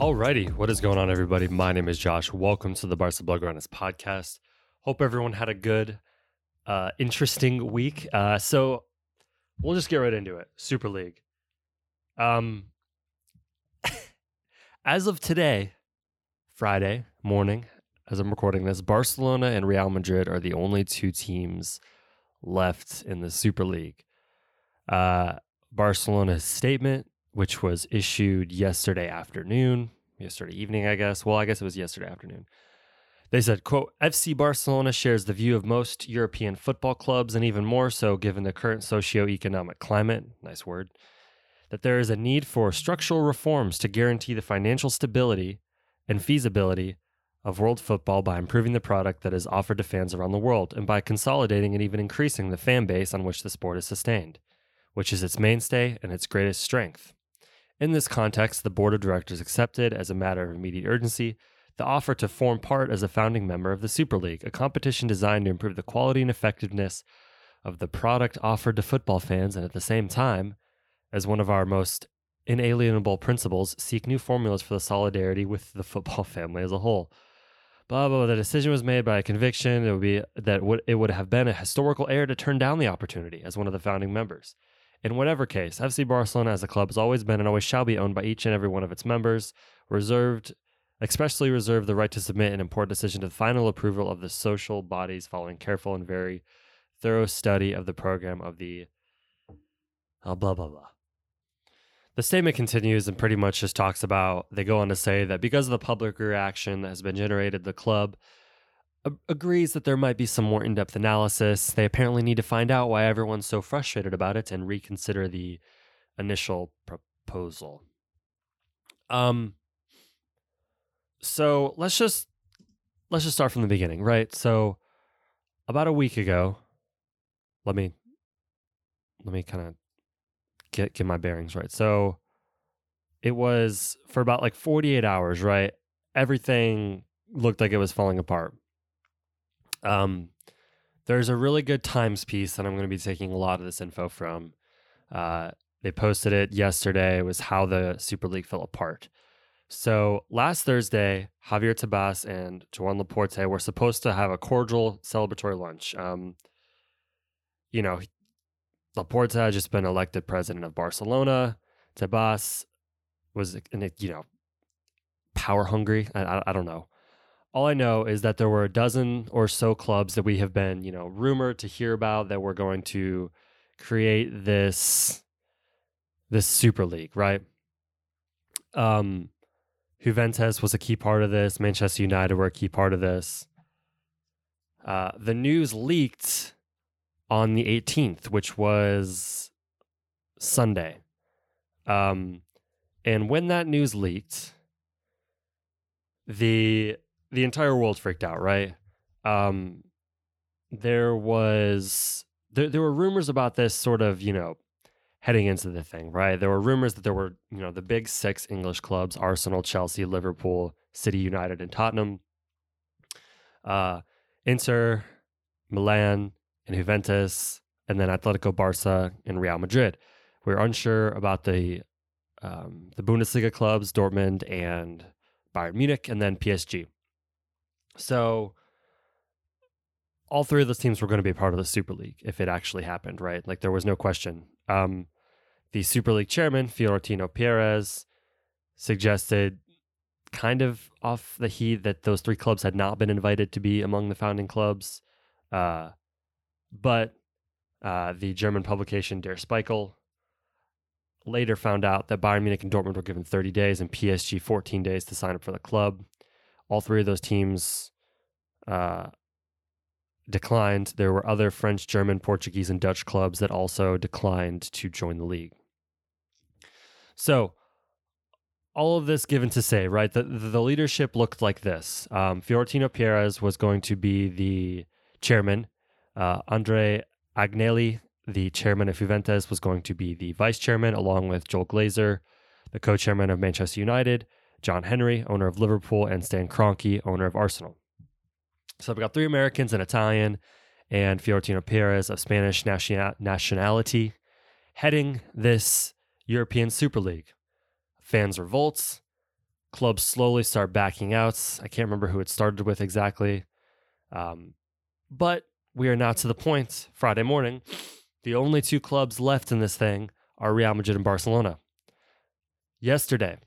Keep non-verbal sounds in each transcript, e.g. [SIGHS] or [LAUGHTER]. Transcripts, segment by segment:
Alrighty, what is going on, everybody? My name is Josh. Welcome to the Barca Blaugranes podcast. Hope everyone had a good, uh, interesting week. Uh, so we'll just get right into it. Super League. Um, [LAUGHS] as of today, Friday morning, as I'm recording this, Barcelona and Real Madrid are the only two teams left in the Super League. Uh, Barcelona's statement which was issued yesterday afternoon, yesterday evening, I guess. Well, I guess it was yesterday afternoon. They said, quote, FC Barcelona shares the view of most European football clubs, and even more so given the current socio-economic climate, nice word, that there is a need for structural reforms to guarantee the financial stability and feasibility of world football by improving the product that is offered to fans around the world and by consolidating and even increasing the fan base on which the sport is sustained, which is its mainstay and its greatest strength. In this context, the board of directors accepted, as a matter of immediate urgency, the offer to form part as a founding member of the Super League, a competition designed to improve the quality and effectiveness of the product offered to football fans, and at the same time, as one of our most inalienable principles, seek new formulas for the solidarity with the football [LAUGHS] family as a whole. Blah blah. blah. The decision was made by a conviction. It would be that it would have been a historical error to turn down the opportunity as one of the founding members. In whatever case, FC Barcelona as a club has always been and always shall be owned by each and every one of its members, reserved, expressly reserved the right to submit an important decision to the final approval of the social bodies following careful and very thorough study of the program of the uh, blah blah blah. The statement continues and pretty much just talks about they go on to say that because of the public reaction that has been generated, the club agrees that there might be some more in-depth analysis. They apparently need to find out why everyone's so frustrated about it and reconsider the initial proposal. Um so let's just let's just start from the beginning, right? So about a week ago, let me let me kind of get get my bearings right. So it was for about like 48 hours, right? Everything looked like it was falling apart. Um, there's a really good Times piece that I'm going to be taking a lot of this info from. Uh, they posted it yesterday. It was how the Super League fell apart. So last Thursday, Javier Tebas and Joan Laporta were supposed to have a cordial celebratory lunch. Um, you know, Laporta had just been elected president of Barcelona. Tebas was, you know, power hungry. I, I, I don't know. All I know is that there were a dozen or so clubs that we have been, you know, rumored to hear about that were going to create this this super league, right? Um Juventus was a key part of this. Manchester United were a key part of this. Uh, the news leaked on the 18th, which was Sunday. Um, and when that news leaked, the the entire world freaked out, right? Um, there was there, there were rumors about this sort of, you know, heading into the thing, right? There were rumors that there were, you know, the big six English clubs Arsenal, Chelsea, Liverpool, City United, and Tottenham. Uh, Inter, Milan, and Juventus, and then Atletico Barca and Real Madrid. We are unsure about the um, the Bundesliga clubs, Dortmund and Bayern Munich, and then PSG. So all three of those teams were going to be a part of the Super League if it actually happened, right? Like there was no question. Um, the Super League chairman, Florentino Perez, suggested, kind of off the heat, that those three clubs had not been invited to be among the founding clubs. Uh, but uh, the German publication Der Spiegel later found out that Bayern Munich and Dortmund were given 30 days and PSG 14 days to sign up for the club. All three of those teams uh, declined. There were other French, German, Portuguese, and Dutch clubs that also declined to join the league. So, all of this given to say, right? The, the leadership looked like this. Um, Florentino Perez was going to be the chairman. Uh, Andre Agnelli, the chairman of Juventus, was going to be the vice chairman, along with Joel Glazer, the co chairman of Manchester United, John Henry, owner of Liverpool, and Stan Kroenke, owner of Arsenal. So we've got three Americans, an Italian, and Florentino Perez of Spanish nationality heading this European Super League. Fans revolts, clubs slowly start backing out. I can't remember who it started with exactly. Um, but we are now to the point, Friday morning, the only two clubs left in this thing are Real Madrid and Barcelona. Yesterday,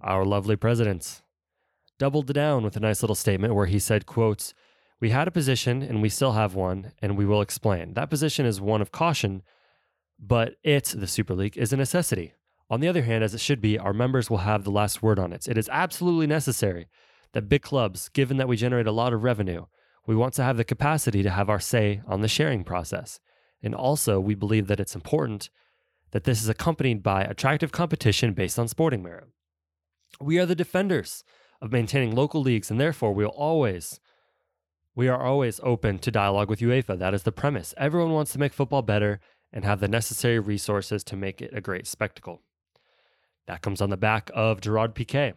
our lovely presidents doubled down with a nice little statement where he said, quotes, we had a position and we still have one, and we will explain. That position is one of caution, but it, the Super League, is a necessity. On the other hand, as it should be, our members will have the last word on it. It is absolutely necessary that big clubs, given that we generate a lot of revenue, we want to have the capacity to have our say on the sharing process. And also, we believe that it's important that this is accompanied by attractive competition based on sporting merit. We are the defenders of maintaining local leagues, and therefore we will always we are always open to dialogue with UEFA. That is the premise. Everyone wants to make football better and have the necessary resources to make it a great spectacle. That comes on the back of Gerard Piqué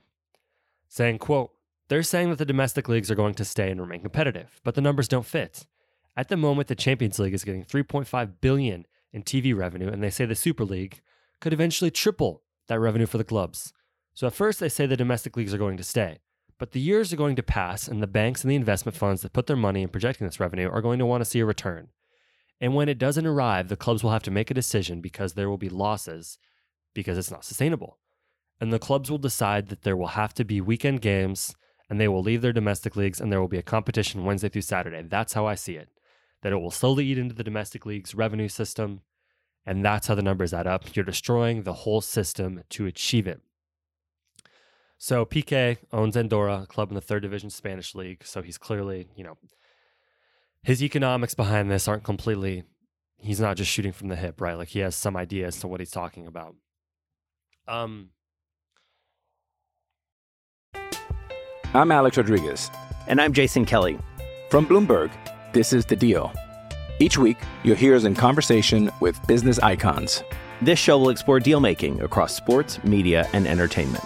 saying, quote, they're saying that the domestic leagues are going to stay and remain competitive, but the numbers don't fit. At the moment, the Champions League is getting 3.5 billion in TV revenue, and they say the Super League could eventually triple that revenue for the clubs. So at first, they say the domestic leagues are going to stay. But the years are going to pass, and the banks and the investment funds that put their money in projecting this revenue are going to want to see a return. And when it doesn't arrive, the clubs will have to make a decision because there will be losses because it's not sustainable. And the clubs will decide that there will have to be weekend games and they will leave their domestic leagues and there will be a competition Wednesday through Saturday. That's how I see it. That it will slowly eat into the domestic league's revenue system. And that's how the numbers add up. You're destroying the whole system to achieve it. So Piqué owns Andorra, a club in the third division Spanish league. So he's clearly, you know, his economics behind this aren't completely. He's not just shooting from the hip, right? Like he has some idea as to what he's talking about. Um. I'm Alex Rodriguez. And I'm Jason Kelly. From Bloomberg, this is The Deal. Each week, you'll hear us in conversation with business icons. This show will explore deal making across sports, media, and entertainment.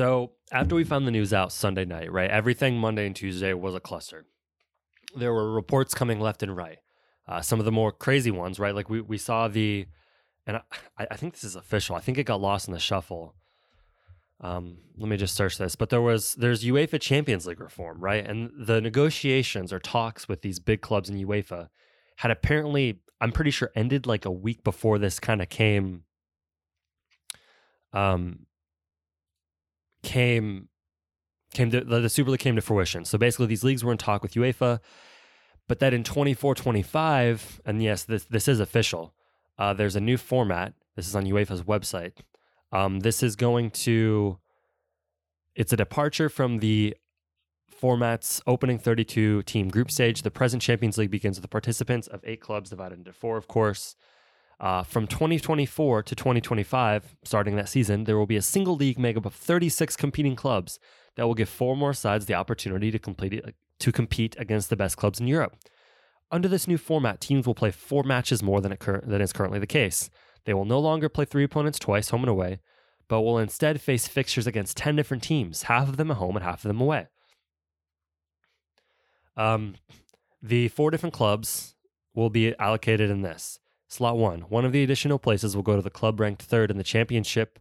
So after we found the news out Sunday night, right, everything Monday and Tuesday was a cluster. There were reports coming left and right. Uh, some of the more crazy ones, right? Like we, we saw the, and I, I think this is official. I think it got lost in the shuffle. Um, let me just search this. But there was there's UEFA Champions League reform, right? And the negotiations or talks with these big clubs in UEFA had apparently, I'm pretty sure, ended like a week before this kind of came. Um, came came to the, Super League came to fruition. So basically, these leagues were in talk with UEFA, but that in 24 25, and yes, this this is official. Uh, there's a new format. This is on UEFA's website. Um, this is going to. It's a departure from the format's opening 32 team group stage. The present Champions League begins with the participants of eight clubs divided into four, of course. Uh, from 2024 to 2025, starting that season, there will be a single league made up of 36 competing clubs that will give four more sides the opportunity to complete it, to compete against the best clubs in Europe. under this new format, teams will play four matches more than, cur- than is currently the case. They will no longer play three opponents twice, home and away, but will instead face fixtures against 10 different teams, half of them at home and half of them away. Um, the four different clubs will be allocated in this. Slot one, one of the additional places will go to the club ranked third in the championship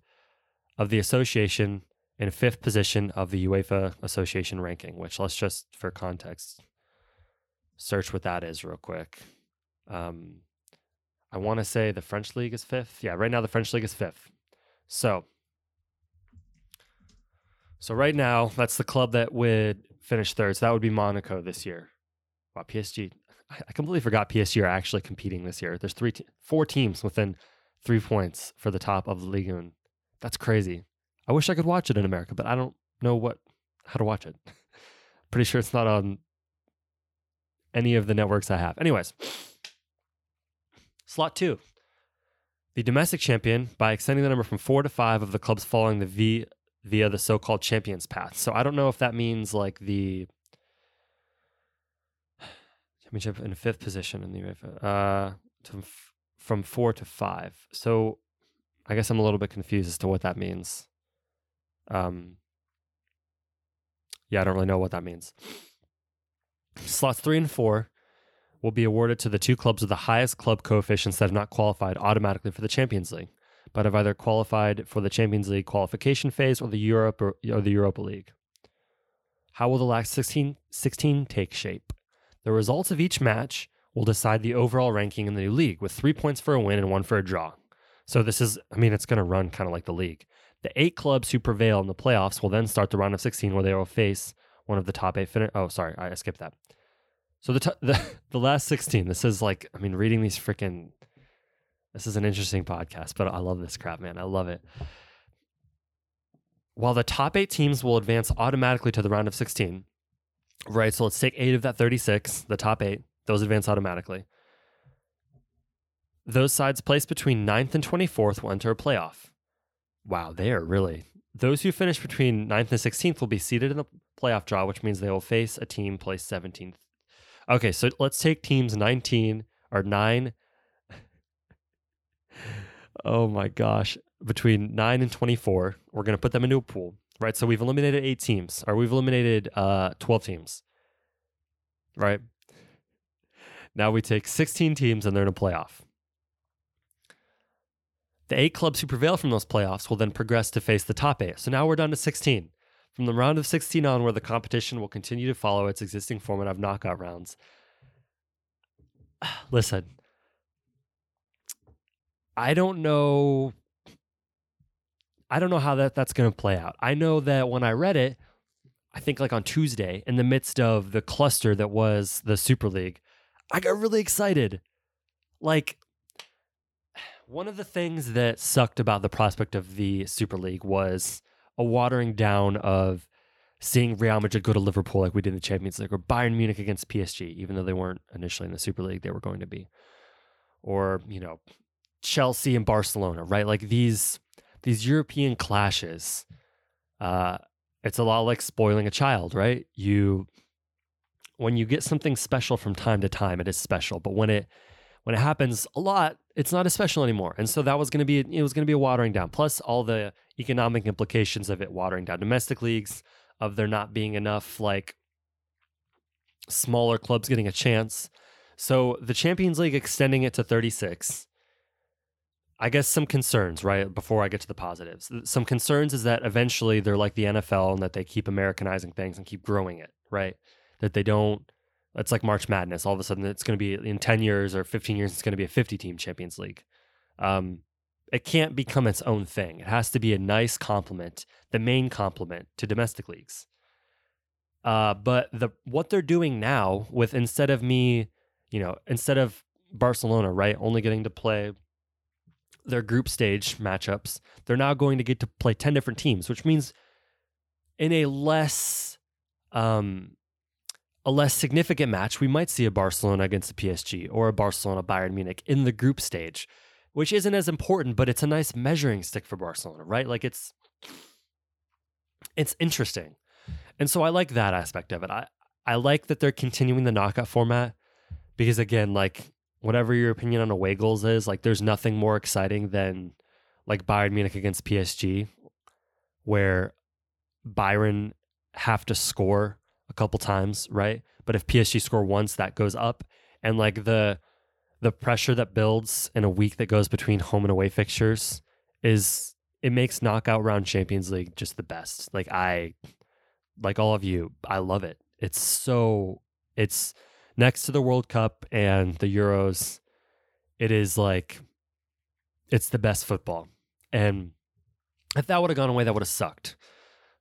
of the association in fifth position of the UEFA association ranking, which let's just, for context, search what that is real quick. Um, I want to say the French league is fifth. Yeah, right now the French league is fifth. So, so right now that's the club that would finish third. So that would be Monaco this year. Wow, PSG. I completely forgot PSG are actually competing this year. There's three, te- four teams within three points for the top of the league, that's crazy. I wish I could watch it in America, but I don't know what how to watch it. [LAUGHS] Pretty sure it's not on any of the networks I have. Anyways, slot two. The domestic champion by extending the number from four to five of the clubs following the V via the so-called champions path. So I don't know if that means like the championship in fifth position in the UEFA, uh, to, from four to five. So I guess I'm a little bit confused as to what that means. Um, yeah, I don't really know what that means. Slots three and four will be awarded to the two clubs with the highest club coefficients that have not qualified automatically for the Champions League, but have either qualified for the Champions League qualification phase or the Europe or, or the Europa League. How will the last 16, 16 take shape? The results of each match will decide the overall ranking in the new league, with three points for a win and one for a draw. So this is, I mean, it's going to run kind of like the league. The eight clubs who prevail in the playoffs will then start the round of 16, where they will face one of the top eight. Fin- oh, sorry, I skipped that. So the, t- [LAUGHS] the the last 16. This is like, I mean, reading these freaking. This is an interesting podcast, but I love this crap, man. I love it. While the top eight teams will advance automatically to the round of 16, right? So let's take eight of that 36, the top eight, those advance automatically. Those sides placed between 9th and 24th will enter a playoff. Wow, they are really. Those who finish between 9th and 16th will be seated in the playoff draw, which means they will face a team placed 17th. Okay, so let's take teams 19 or 9. [LAUGHS] oh my gosh. Between 9 and 24, we're going to put them into a pool, right? So we've eliminated eight teams, or we've eliminated uh, 12 teams, right? Now we take 16 teams and they're in a playoff. The eight clubs who prevail from those playoffs will then progress to face the top eight. So now we're down to 16. From the round of 16 on, where the competition will continue to follow its existing format of knockout rounds. [SIGHS] Listen, I don't know. I don't know how that, that's going to play out. I know that when I read it, I think like on Tuesday, in the midst of the cluster that was the Super League, I got really excited. Like, one of the things that sucked about the prospect of the Super League was a watering down of seeing Real Madrid go to Liverpool like we did in the Champions League, or Bayern Munich against PSG, even though they weren't initially in the Super League, they were going to be. Or, you know, Chelsea and Barcelona, right? Like these these European clashes. Uh, it's a lot like spoiling a child, right? You when you get something special from time to time, it is special. But when it when it happens a lot, it's not as special anymore. And so that was going to be it was going to be a watering down. Plus all the economic implications of it watering down domestic leagues, of there not being enough like smaller clubs getting a chance. So the Champions League extending it to 36. I guess some concerns, right? Before I get to the positives. Some concerns is that eventually they're like the NFL and that they keep Americanizing things and keep growing it, right? That they don't it's like March Madness. All of a sudden, it's going to be in 10 years or 15 years, it's going to be a 50 team Champions League. Um, it can't become its own thing. It has to be a nice complement, the main complement to domestic leagues. Uh, but the what they're doing now with instead of me, you know, instead of Barcelona, right, only getting to play their group stage matchups, they're now going to get to play 10 different teams, which means in a less um, a less significant match, we might see a Barcelona against a PSG or a Barcelona Bayern Munich in the group stage, which isn't as important, but it's a nice measuring stick for Barcelona, right? Like it's it's interesting. And so I like that aspect of it. I I like that they're continuing the knockout format because again, like whatever your opinion on away goals is, like there's nothing more exciting than like Bayern Munich against PSG, where Bayern have to score a couple times, right? But if PSG score once, that goes up, and like the the pressure that builds in a week that goes between home and away fixtures is it makes knockout round Champions League just the best. Like I like all of you, I love it. It's so it's next to the World Cup and the Euros. It is like it's the best football. And if that would have gone away, that would have sucked.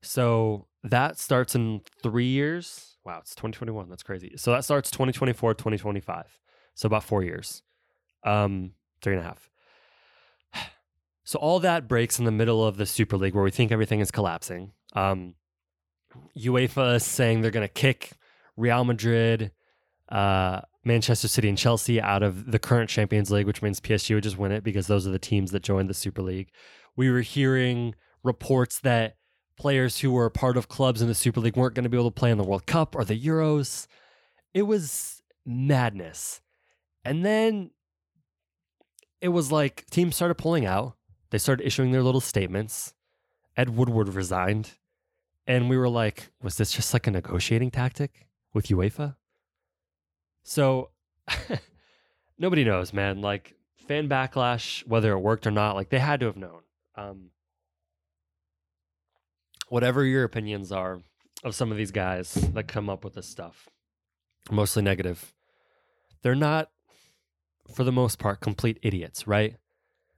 So that starts in three years. Wow, it's 2021. That's crazy. So that starts 2024, 2025. So about four years. Um, three and a half. [SIGHS] So all that breaks in the middle of the Super League where we think everything is collapsing. Um, UEFA is saying they're going to kick Real Madrid, uh, Manchester City, and Chelsea out of the current Champions League, which means PSG would just win it because those are the teams that joined the Super League. We were hearing reports that players who were part of clubs in the Super League weren't going to be able to play in the World Cup or the Euros. It was madness. And then it was like teams started pulling out. They started issuing their little statements. Ed Woodward resigned. And we were like, was this just like a negotiating tactic with UEFA? So [LAUGHS] nobody knows, man. Like fan backlash, whether it worked or not, like they had to have known. Um, whatever your opinions are of some of these guys that come up with this stuff, mostly negative, they're not, for the most part, complete idiots, right?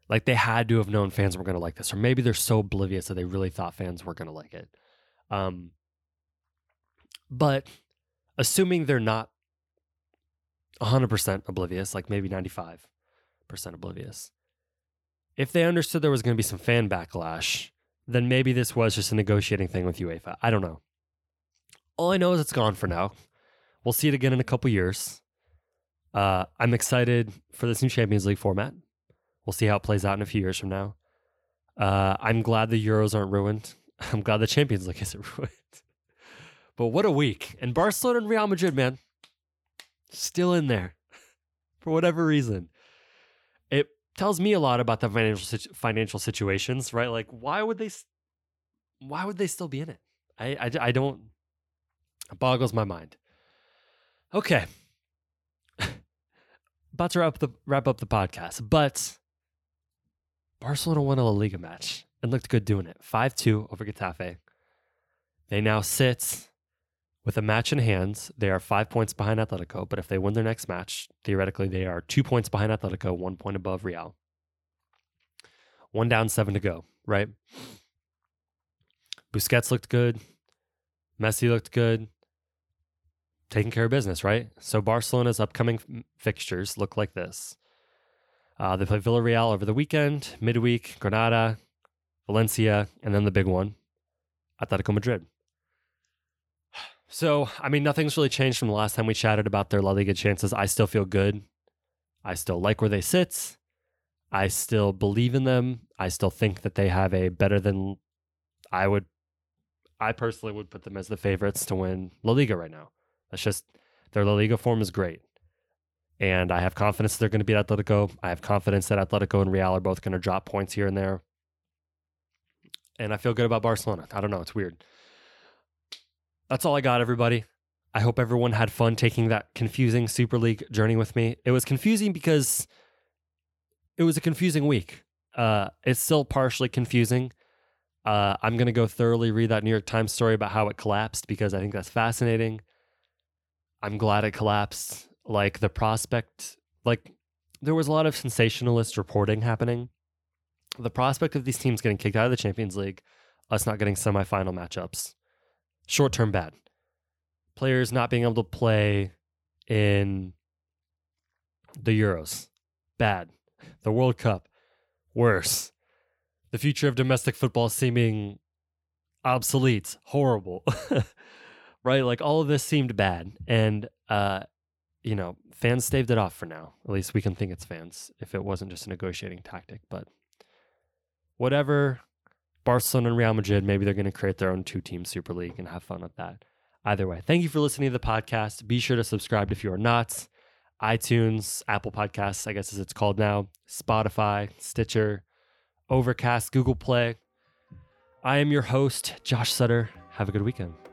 Like they had to have known fans were going to like this, or maybe they're so oblivious that they really thought fans were going to like it. Um, but assuming they're not 100% oblivious, like maybe 95% oblivious, if they understood there was going to be some fan backlash, then maybe this was just a negotiating thing with UEFA. I don't know. All I know is it's gone for now. We'll see it again in a couple years. Uh, I'm excited for this new Champions League format. We'll see how it plays out in a few years from now. Uh, I'm glad the Euros aren't ruined. [LAUGHS] I'm glad the Champions League isn't [LAUGHS] ruined. but what a week. And Barcelona and Real Madrid, man, still in there [LAUGHS] for whatever reason. It tells me a lot about the financial financial situations, right? Like, why would they? Why would they still be in it? I I, I don't. It boggles my mind. Okay, [LAUGHS] about to wrap the wrap up the podcast, but Barcelona won a La Liga match and looked good doing it. Five two over Getafe. They now sit with a match in hand. They are five points behind Atletico, but if they win their next match, theoretically they are two points behind Atletico, one point above Real. One down, seven to go. Right. Busquets looked good. Messi looked good taking care of business, right? So Barcelona's upcoming fixtures look like this. Uh, they play Villarreal over the weekend, midweek, Granada, Valencia, and then the big one, Atletico Madrid. So, I mean, nothing's really changed from the last time we chatted about their La Liga chances. I still feel good. I still like where they sit. I still believe in them. I still think that they have a better than I would. I personally would put them as the favorites to win La Liga right now. That's just their La Liga form is great. And I have confidence they're going to beat Atletico. I have confidence that Atletico and Real are both going to drop points here and there. And I feel good about Barcelona. I don't know. It's weird. That's all I got, everybody. I hope everyone had fun taking that confusing Super League journey with me. It was confusing because it was a confusing week. Uh, it's still partially confusing. Uh, I'm going to go thoroughly read that New York Times story about how it collapsed because I think that's fascinating. I'm glad it collapsed. Like the prospect, like there was a lot of sensationalist reporting happening. The prospect of these teams getting kicked out of the Champions League, us not getting semifinal matchups, short term bad. Players not being able to play in the Euros, bad. The World Cup, worse. The future of domestic football seeming obsolete, horrible. [LAUGHS] right? Like all of this seemed bad. And, uh, you know, fans staved it off for now. At least we can think it's fans if it wasn't just a negotiating tactic. But whatever, Barcelona and Real Madrid, maybe they're going to create their own two team Super League and have fun with that. Either way, thank you for listening to the podcast. Be sure to subscribe if you are not. iTunes, Apple Podcasts, I guess as it's called now, Spotify, Stitcher, Overcast, Google Play. I am your host, Josh Sutter. Have a good weekend.